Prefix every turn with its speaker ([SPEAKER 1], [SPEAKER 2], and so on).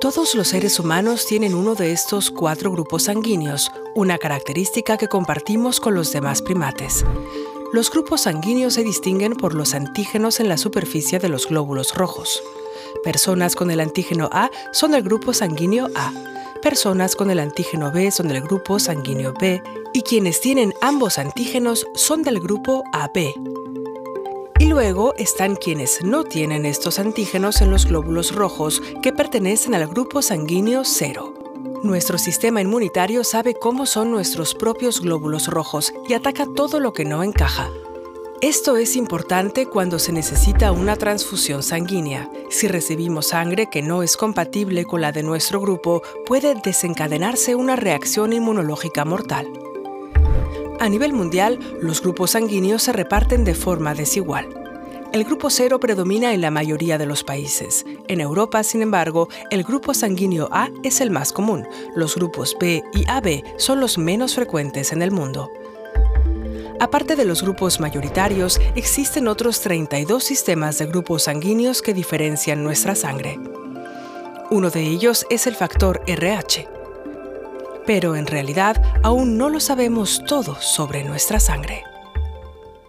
[SPEAKER 1] Todos los seres humanos tienen uno de estos cuatro grupos sanguíneos, una característica que compartimos con los demás primates. Los grupos sanguíneos se distinguen por los antígenos en la superficie de los glóbulos rojos. Personas con el antígeno A son del grupo sanguíneo A. Personas con el antígeno B son del grupo sanguíneo B y quienes tienen ambos antígenos son del grupo AB. Y luego están quienes no tienen estos antígenos en los glóbulos rojos que pertenecen al grupo sanguíneo cero. Nuestro sistema inmunitario sabe cómo son nuestros propios glóbulos rojos y ataca todo lo que no encaja. Esto es importante cuando se necesita una transfusión sanguínea. Si recibimos sangre que no es compatible con la de nuestro grupo, puede desencadenarse una reacción inmunológica mortal. A nivel mundial, los grupos sanguíneos se reparten de forma desigual. El grupo cero predomina en la mayoría de los países. En Europa, sin embargo, el grupo sanguíneo A es el más común. Los grupos B y AB son los menos frecuentes en el mundo. Aparte de los grupos mayoritarios, existen otros 32 sistemas de grupos sanguíneos que diferencian nuestra sangre. Uno de ellos es el factor RH pero en realidad aún no lo sabemos todo sobre nuestra sangre.